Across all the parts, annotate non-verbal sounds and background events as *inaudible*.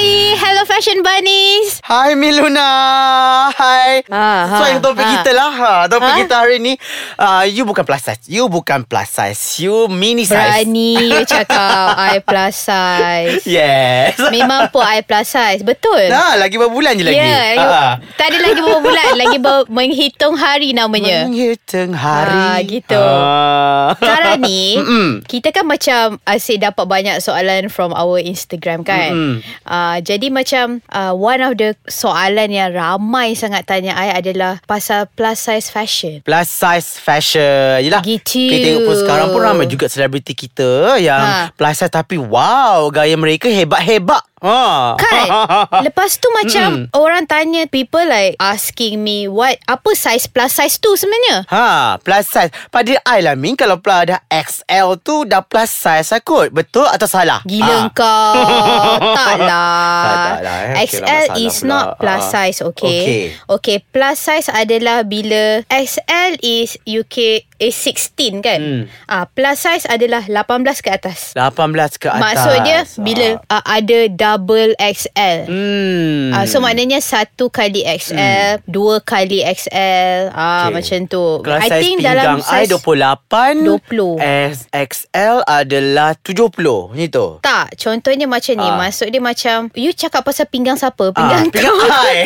Ai, hello fashion bunnies. Hai Miluna Hai Ah, So ha, yang topik ha. kita lah ha, Topik Ha? kita hari ni uh, You bukan plus size You bukan plus size You mini size Berani you cakap *laughs* I plus size. Yes Memang pun I plus size, betul? Nah, lagi berapa bulan je lagi Ya, Ha. tak ada lagi beberapa bulan Lagi ber- menghitung hari namanya Menghitung hari Ah, gitu. Ah. Sekarang ni *laughs* Mm-mm. Kita kan macam Asyik dapat banyak soalan From our Instagram kan Mm-mm. uh, Jadi macam uh, One of the soalan yang ramai sangat tanya I adalah Pasal plus size fashion Plus size fashion Yelah Gitu. Kita tengok pun sekarang pun ramai juga selebriti kita Yang Ha. plus size tapi Wow Gaya mereka hebat-hebat ha. Kan *laughs* Lepas tu macam Mm-mm. Orang tanya People like Asking me What Apa size plus size tu sebenarnya Ha, plus size. Pada I lah Min kalau plus dah XL tu dah plus size lah kot. Betul atau salah? Gila ha. kau *laughs* Tak lah Tak lah, eh. Okey lah, XL masalah is pula. not plus Ah. size Okay Okey. Okay plus size adalah Bila XL is UK is 16 kan Hmm. ah, Plus size adalah 18 ke atas 18 ke atas. Maksudnya Bila uh, ada double XL Hmm. Ah, so maknanya satu kali XL, dua kali XL, ah Okey. macam tu. kalau I think pinggang dalam I saiz 28 20. XL adalah 70 Ni tu tak, contohnya macam ni. Ah. Maksud dia macam you cakap pasal pinggang siapa? Pinggang ah, pinggang. *laughs* I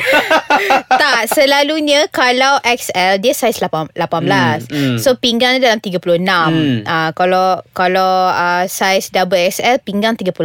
*laughs* tak, selalunya kalau XL dia saiz 8, 18. Hmm, hmm. So pinggang dia dalam 36. Hmm. Ah kalau kalau uh, saiz double XL pinggang 38,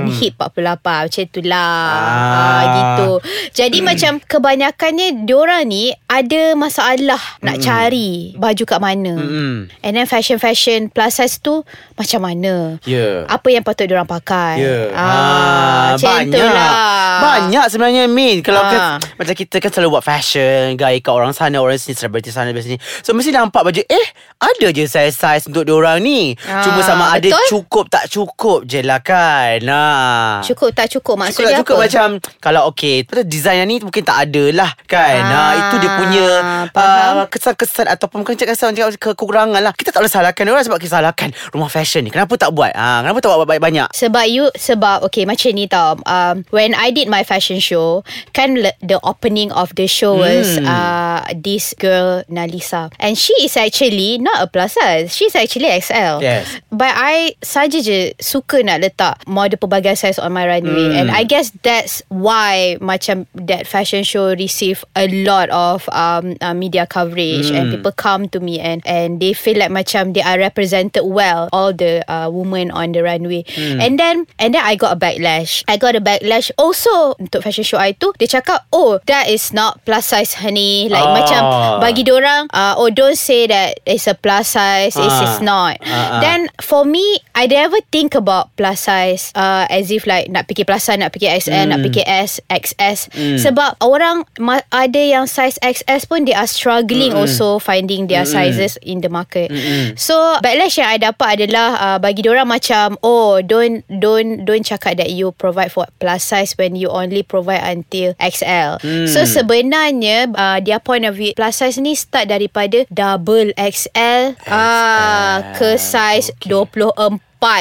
Hmm. hip 48 macam itulah. Ah. Ah. gitu. Jadi macam kebanyakannya diorang ni ada masalah nak cari baju kat mana. Mm-mm. And then fashion-fashion plus size tu macam mana? Ya Apa yang patut diorang pakai? Ya. Ah, macam banyak. itulah. Banyak sebenarnya Min. Kalau Ah. kan, macam kita kan selalu buat fashion, gaya kat orang sana, orang sini, selebriti sana biasa ni. So mesti nampak baju eh ada je size-size untuk diorang ni. Ah, Cuma sama ada betul. cukup tak cukup je lah kan. Nah. Cukup tak cukup Cukup maksudnya tak cukup apa? macam Kalau okey Betul design yang ni Mungkin tak ada lah Kan Ah, ah, Itu dia punya faham. uh, Kesan-kesan Ataupun bukan cakap kesan Cakap kekurangan lah Kita tak boleh salahkan orang Sebab kita salahkan Rumah fashion ni Kenapa tak buat ah, Kenapa tak buat banyak-banyak Sebab you Sebab Okay macam ni tau um, When I did my fashion show Kan the opening of the show Was Hmm. uh, This girl Nalisa And she is actually Not a plus size She's actually XL Yes. But I Saja je Suka nak letak Model pelbagai size On my runway Hmm. And I guess that's Why Macam That fashion show Receive a lot of um, uh, Media coverage And Hmm. people come to me And and they feel like Macam they are represented well All the uh, women On the runway Hmm. And then And then I got a backlash I got a backlash Also Untuk fashion show I tu Dia cakap Oh that is not Plus size honey Like Ah. macam Bagi diorang uh, Oh don't say that It's a plus size It's, Ah. it's not Ah, ah. Then for me I never think about Plus size uh, As if like Nak fikir plus size Nak fikir XL Nak Hmm. fikir S XS Mm. Sebab orang Ada yang size XS pun They are struggling Hmm. also Finding their sizes In the market Mm-mm. So backlash yang I dapat adalah uh, Bagi diorang macam Oh don't Don't Don't cakap that you provide for plus size When you only provide until XL Hmm. So sebenarnya uh, Their point of view Plus size ni start daripada Double XL, ah Ke size Okay. 24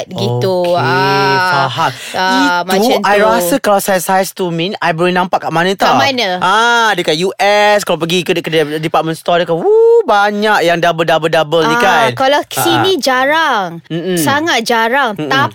gitu Okay ah, Faham ah, Itu macam I tu. rasa Kalau size-size tu Min I boleh nampak kat mana tau mana? ah, Dekat US Kalau pergi ke kedai department store Dekat Woo, Banyak yang double-double-double ni kan Kalau Ah, sini jarang Mm-mm. Sangat jarang Mm-mm. Tapi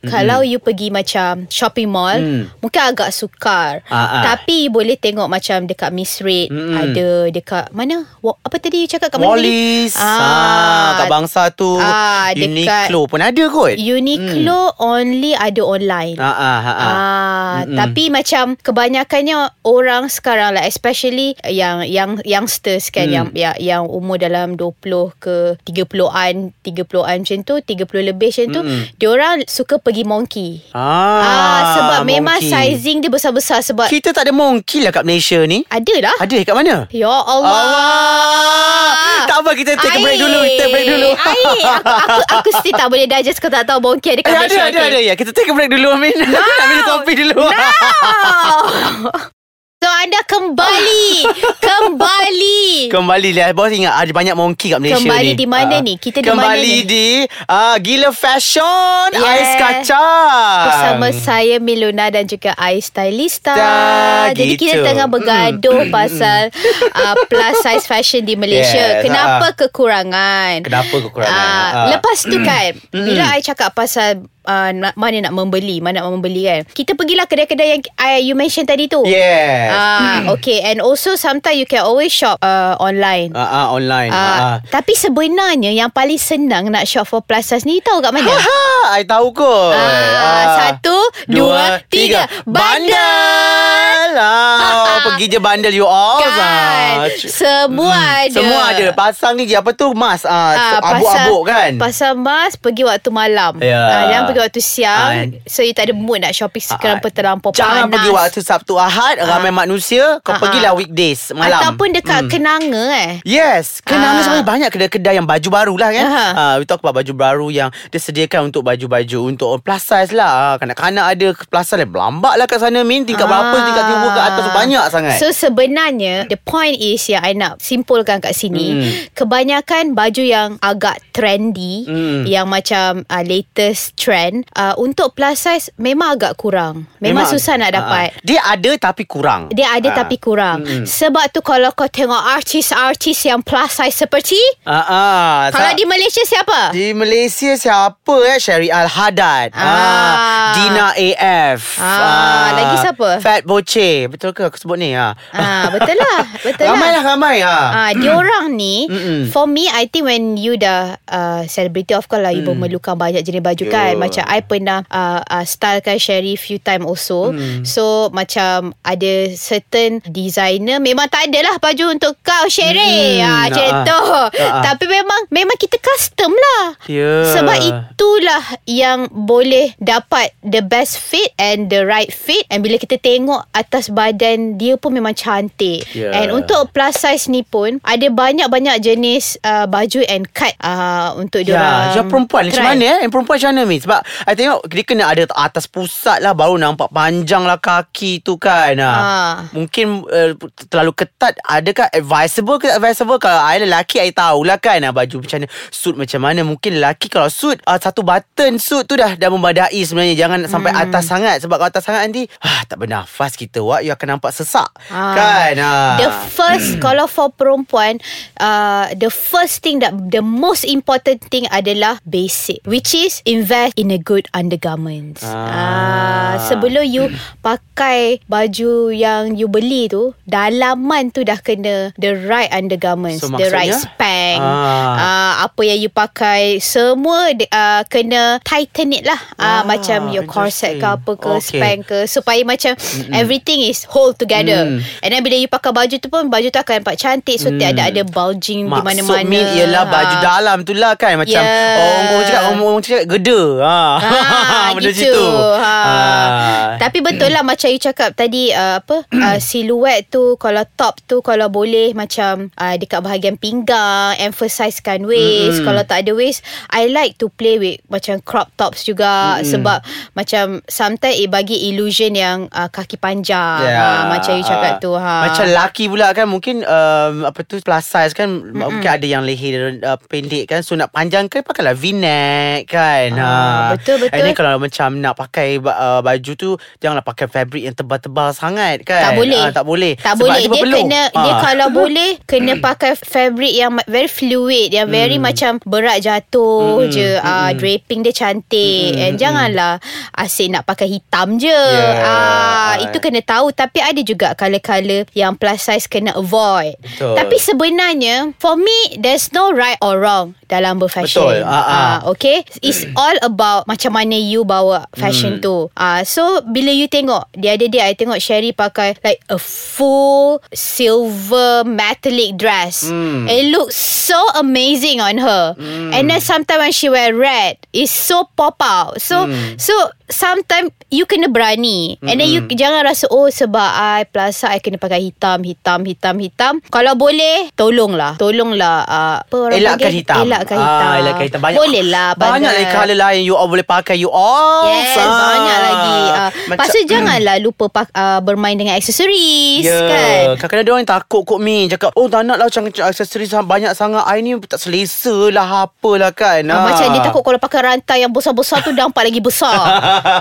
Kalau you pergi macam Shopping mall Mm. Mungkin agak sukar Ah, ah. Tapi boleh tengok Macam dekat Miss Red Mm-mm. Ada dekat Mana Apa tadi you cakap kat mana? Wallis ah, Kat bangsa tu ah, Uniqlo pun ada kot Uniqlo only ada online ah, ah, ah, ah. Ah, Mm-mm. tapi macam kebanyakannya orang sekarang lah especially yang yang youngsters kan Hmm. yang yang yang umur dalam 20 ke 30-an 30-an macam tu 30 lebih macam tu Mm-mm. diorang suka pergi monkey. Ah, Ah, sebab memang monkey. sizing dia besar-besar sebab Kita tak ada monkey lah kat Malaysia ni ada lah. Ada kat mana? Ya Allah. Allah Tak apa kita take a break dulu Kita break dulu Air. Aku, aku, aku still tak boleh digest kau tak tahu monkey ada kat Eh, ada, Malaysia. ada, okay? ada. Ya, kita take a break dulu, Amin. *laughs* Nak minum kopi dulu. No. *laughs* So anda kembali *laughs* Kembali Kembali lah Bos ingat ada banyak monkey kat Malaysia Kembali ni di mana Ah. ni? Kita di Kembali mana ni? di uh, Gila Fashion Yeah. Ais kacang Bersama saya Miluna dan juga Ais Stylista. Dah, Jadi kita gitu. tengah bergaduh pasal uh, *laughs* plus size fashion di Malaysia. Yes, Kenapa kekurangan? Kenapa kekurangan? Ah, Ah. Lepas tu kan, bila I cakap pasal uh, mana nak membeli, mana nak membeli kan. Kita pergilah kedai-kedai yang I, you mention tadi tu. Yes Ah, okay. And also sometimes you can always shop uh, online. Ah, ah, online Ah, ah. ah. Tapi sebenarnya yang paling senang nak shop for plus size ni tahu kat mana? Ha, I tahu kot. Ah, satu, dua, tiga. Bandel. Ah, *laughs* pergi je bandel you all. Kan Ah, Semua ada Semua ada. Pasang ni je apa tu? Mas. Ah, Ah, abuk-abuk kan? Pasal mas pergi waktu malam Ya. ah, Jangan pergi waktu siang Ah, So you tak ada mood nak shopping Kenapa terlampau Jangan panas pergi waktu Sabtu Ahad Ramai manusia Kau Ah, pergilah ah. weekdays Malam Ataupun dekat Kenanga eh Yes Kenapa Ah. sebenarnya banyak kedai-kedai yang baju baru lah kan Aha. uh, We talk about baju baru yang Disediakan untuk baju-baju Untuk plus size lah Ah, Kanak-kanak ada plus size Berlambak lah kat sana Min Tingkat berapa Ah. Tingkat tiga ke atas Banyak sangat So sebenarnya The point is Yang I nak simpulkan kat sini Hmm. Kebanyakan baju yang agak trendy Hmm. Yang macam uh, latest trend uh, Untuk plus size Memang agak kurang Memang, susah nak Ah, ah. dapat Dia ada tapi kurang Dia ada Ah. tapi kurang Mm-mm. Sebab tu kalau kau tengok artis-artis yang plus size seperti Ah, ah. Kalau Sa- di Malaysia siapa? Di Malaysia siapa eh Sherry Al-Haddad Ah. Dina AF Ah, lagi siapa? Fat Boche Betul ke aku sebut ni ha? Ah, betul lah *laughs* Betul Ramai lah lah ramai ha. Ah, diorang ni Mm-mm. For me I think when you dah uh, Celebrity of course lah You memerlukan banyak jenis baju Yeah. kan Macam I pernah uh, uh, Stylekan Sherry few time also So macam Ada certain designer Memang tak ada lah Baju untuk kau Sherry Mm, ah, Macam ah, tu ah, ah. Tapi memang Memang kita custom lah Ya. Sebab itulah Yang boleh Dapat the best fit And the right fit And bila kita tengok Atas badan Dia pun memang cantik Ya. And untuk plus size ni pun Ada banyak-banyak jenis uh, Baju and cut uh, Untuk diorang Ya, yang perempuan macam mana eh? Perempuan macam mana Min? Sebab I tengok dia kena ada atas pusat lah baru nampak panjang lah kaki tu kan. Ha. Ah. Mungkin uh, terlalu ketat. Adakah advisable ke advisable? Kalau I lelaki I tahulah kan ha, baju macam mana. Suit macam mana. Mungkin lelaki kalau suit uh, satu button suit tu dah dah membadai sebenarnya. Jangan sampai Hmm. atas sangat. Sebab kalau atas sangat nanti ah, tak bernafas kita. Wak, you akan nampak sesak. Ah. Kan? Ha. The first *clears throat* Kalau for perempuan uh, The first thing that The most important thing adalah Basic Which is Invest in a good undergarments Ah. ah. Sebelum you *clears throat* Pakai Baju yang you beli tu Dalaman tu dah kena The right undergarments So, The right spank Ah. ah, Apa yang you pakai Semua uh, Kena tighten it lah ah, Ah, Macam your corset ke apa ke Okay. Spank ke Supaya macam Everything is hold together Mm. And then bila you pakai baju tu pun Baju tu akan nampak cantik So tak ada ada bulging di Maksud mana-mana Min ialah baju Ha. dalam tu lah kan Macam Yeah. orang, orang cakap Orang, orang cakap geda ha. Ah, *laughs* Benda gitu. situ Ha. Ah. Tapi betul lah macam you cakap tadi uh, apa *clears throat* uh, siluet tu kalau top tu kalau boleh macam uh, dekat bahagian pinggang emphasizekan waist. Mm-mm. Kalau tak ada waist I like to play with macam crop tops juga Mm-mm. sebab macam sometimes it bagi illusion yang uh, kaki panjang. Ya. Ha, macam you cakap Ah. tu ha. Macam laki pula kan Mungkin um, Apa tu Plus size kan mm Mungkin ada yang leher uh, Pendek kan So nak panjangkan Pakailah v-neck kan Ah, betul, betul. And then kalau macam Nak pakai uh, baju tu Janganlah pakai fabric Yang tebal-tebal sangat kan Tak boleh. Ah, Tak boleh Tak Sebab boleh. Dia berpeluh. kena dia Ah. kalau boleh kena pakai fabric yang very fluid, yang very macam berat jatuh Mm, je. Ah mm. draping dia cantik. Mm, And mm, janganlah asyik nak pakai hitam je. Yeah. Ah itu kena tahu tapi ada juga color-color yang plus size kena avoid. Betul. Tapi sebenarnya for me there's no right or wrong dalam berfashion. Betul. Ah, ah. okay. It's all about macam mana you bawa fashion Hmm. tu. Ah so bila you tengok the other day I tengok Sherry pakai like a full silver metallic dress. Hmm. It looks so amazing on her. And then sometimes when she wear red, it's so pop out. So Hmm. so sometimes you kena berani. And then you jangan rasa oh sebab I plus I kena pakai hitam, hitam, hitam, hitam. Kalau boleh tolonglah. Tolonglah uh, apa orang Elakkan panggil? hitam Elakkan hitam. ah, Elakkan hitam Banyak Boleh lah Banyak lagi colour lain You boleh pakai You awesome Yes, banyak lagi. Uh, Lepas tu janganlah lupa pak, uh, bermain dengan aksesoris Ya kan. Kadang-kadang dia orang takut kot Min Cakap Oh tak nak lah Macam aksesoris banyak sangat I ni tak selesa lah Apalah kan Ah. Macam dia takut kalau pakai rantai yang besar-besar tu nampak lagi besar. *laughs*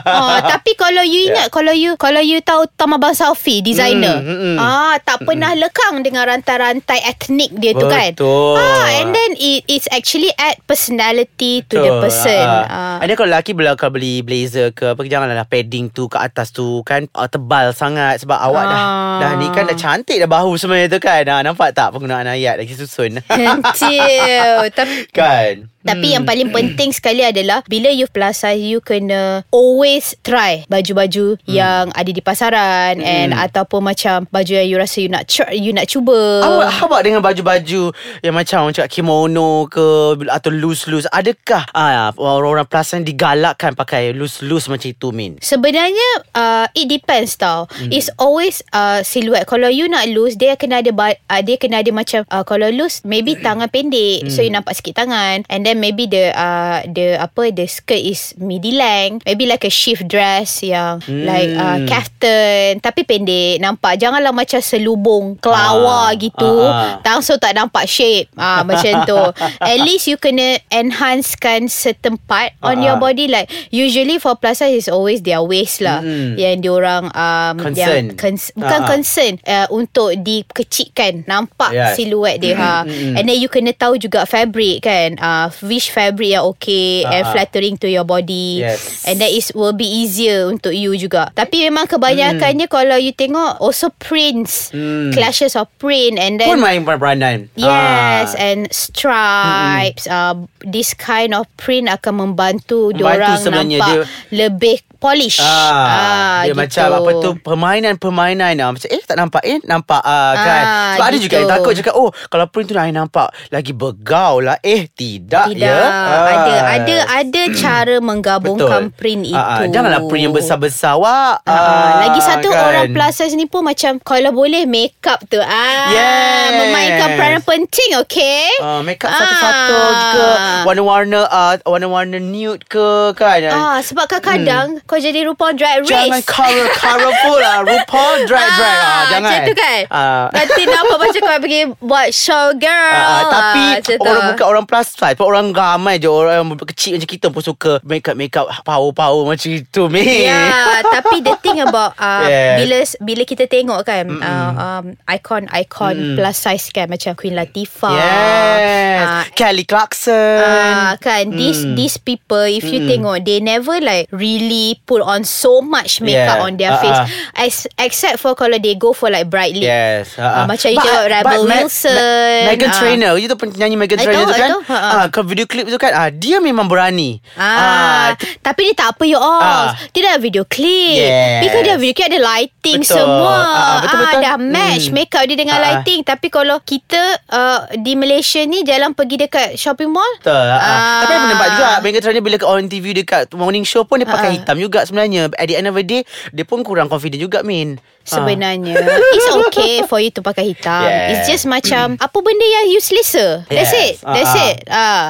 ah, tapi kalau you ingat kalau you kalau you tahu Taman Bang Salfi designer. Mm, mm, mm. Ah tak pernah lekang dengan rantai-rantai etnik dia tu kan. Betul. Ah and then it it's actually add personality to the person. Ah. Ah. Ada kalau lelaki bila kalau beli blazer ke apa janganlah lah padding tu ke atas tu kan uh, tebal sangat sebab awak dah Ah. dah ni kan dah cantik dah bahu sebenarnya tu kan. Ha, nampak tak penggunaan ayat lagi susun. Kecil *laughs* Tapi kan. Tapi yang paling penting sekali adalah bila you plus size you kena always try baju-baju hmm. yang ada di pasaran hmm. and ataupun macam baju yang you rasa you nak cu- you nak cuba. Awak how about dengan baju-baju yang macam macam kimono ke atau loose-loose adakah ah orang-orang pelasan digalakkan pakai loose-loose macam itu Min? Sebenarnya uh, it depends tau. Hmm. It's always uh, silhouette. Kalau you nak loose dia kena ada ba- uh, dia kena ada macam uh, kalau loose maybe tangan pendek hmm. so you nampak sikit tangan and then maybe the uh, the apa the skirt is midi length maybe like a shift dress yang hmm. like uh, kaftan tapi pendek nampak janganlah macam selubung kelawar Ah, gitu ah, ah. langsung tak nampak shape ah macam tu *laughs* at least you kena enhancekan certain part on Ah, your ah. body like usually for plus size is always their waist lah Mm-mm. yang diorang um, Concern. yang cons- bukan Ah, ah. concern uh, untuk dikecikkan nampak Yes. siluet dia ha Mm-mm. and then you kena tahu juga fabric kan uh, which fabric yang okay Ah, and ah. flattering to your body Yes. and that is will be easier untuk you juga tapi memang kebanyakannya kalau you tengok also prints Mm. clashes of print and then Pun main peranan. Yes, Ah. and stripes. Uh, this kind of print akan membantu, Membantu diorang nampak dia- lebih polish. Ah, dia gitu. macam apa tu permainan-permainan ah. Macam eh tak nampak eh nampak ah, kan. Ah, Sebab ada juga gitu. yang takut cakap oh kalau print tu I nampak lagi bergaul lah. Eh tidak, Tidak ya. Ada Ah. ada ada *clears throat* cara menggabungkan print itu. Ah, ah, janganlah print yang besar-besar wah. Ah, lagi satu kan. orang plus size ni pun macam kalau boleh makeup tu ah Yes. memainkan peranan penting okay Ah, makeup satu-satu juga warna-warna uh, warna-warna nude ke kan. ah sebab kadang-kadang kau jadi RuPaul Drag Race Jangan color colorful lah RuPaul drag drag ah, Jangan Macam tu kan Ah. Nanti nampak macam kau pergi Buat show girl Ah, ah, tapi Ah, tu. orang bukan orang plus size orang ramai je orang yang kecil macam kita pun suka make up make up power power macam itu meh. Ya, tapi the thing about uh, *laughs* Yes. bila bila kita tengok kan uh, um, icon-icon Mm-mm. plus size kan macam Queen Latifah. Yes. Ah, Kelly Clarkson. Ah kan these Mm. these people if you tengok they never like really put on so much makeup Yeah. on their Ah, face. Ex- except for kalau they go for like bright lip. Yes. Ah, uh, macam you tengok Rebel Wilson. Megan Ah. Trainor. You tu penyanyi Megan Trainor tu kan. ha. Ah, kalau video klip tu kan ah, dia memang berani. Ah, tapi dia tak apa you all. Ah. Dia dah video clip. Yes. Because dia video clip ada lighting Betul. semua. Ah, betul, betul. dah match Hmm. makeup dia dengan ah. lighting. Tapi kalau kita uh, di Malaysia ni jalan pergi dekat shopping mall. Betul. Ah. Ah. Tapi aku nampak juga Megan Trainor bila ke on TV dekat morning show pun dia pakai Ah. hitam juga sebenarnya. At the end of the day dia pun kurang confident juga Min. Ah. Sebenarnya *laughs* It's okay for you to pakai hitam Yes. It's just macam Apa benda yang you selesa That's it That's ah. it.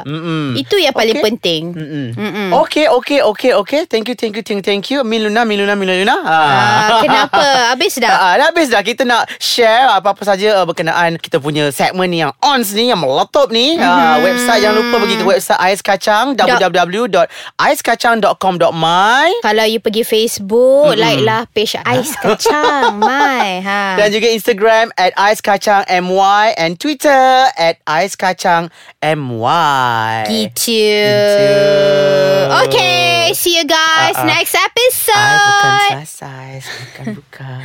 Mm-mm. Itu yang paling Okay. penting Mm-mm. Mm-mm. Okay, okay, okay, okay. Thank you, thank you, thank you, thank you. Miluna, Miluna, Miluna. ah, Kenapa *laughs* Habis dah Ah, dah habis dah Kita nak share Apa-apa saja uh, Berkenaan Kita punya segmen ni Yang ons ni Yang meletup ni mm-hmm. uh, Website jangan lupa Pergi ke website Ais Kacang www.aiskacang.com.my Kalau you pergi Facebook Like lah page Ais Kacang *laughs* Mai ha. Dan juga Instagram At Ais Kacang MY And Twitter At Ais Kacang MY Gitu. Okay See you guys ah. Next I bukan episode size Bukan, bukan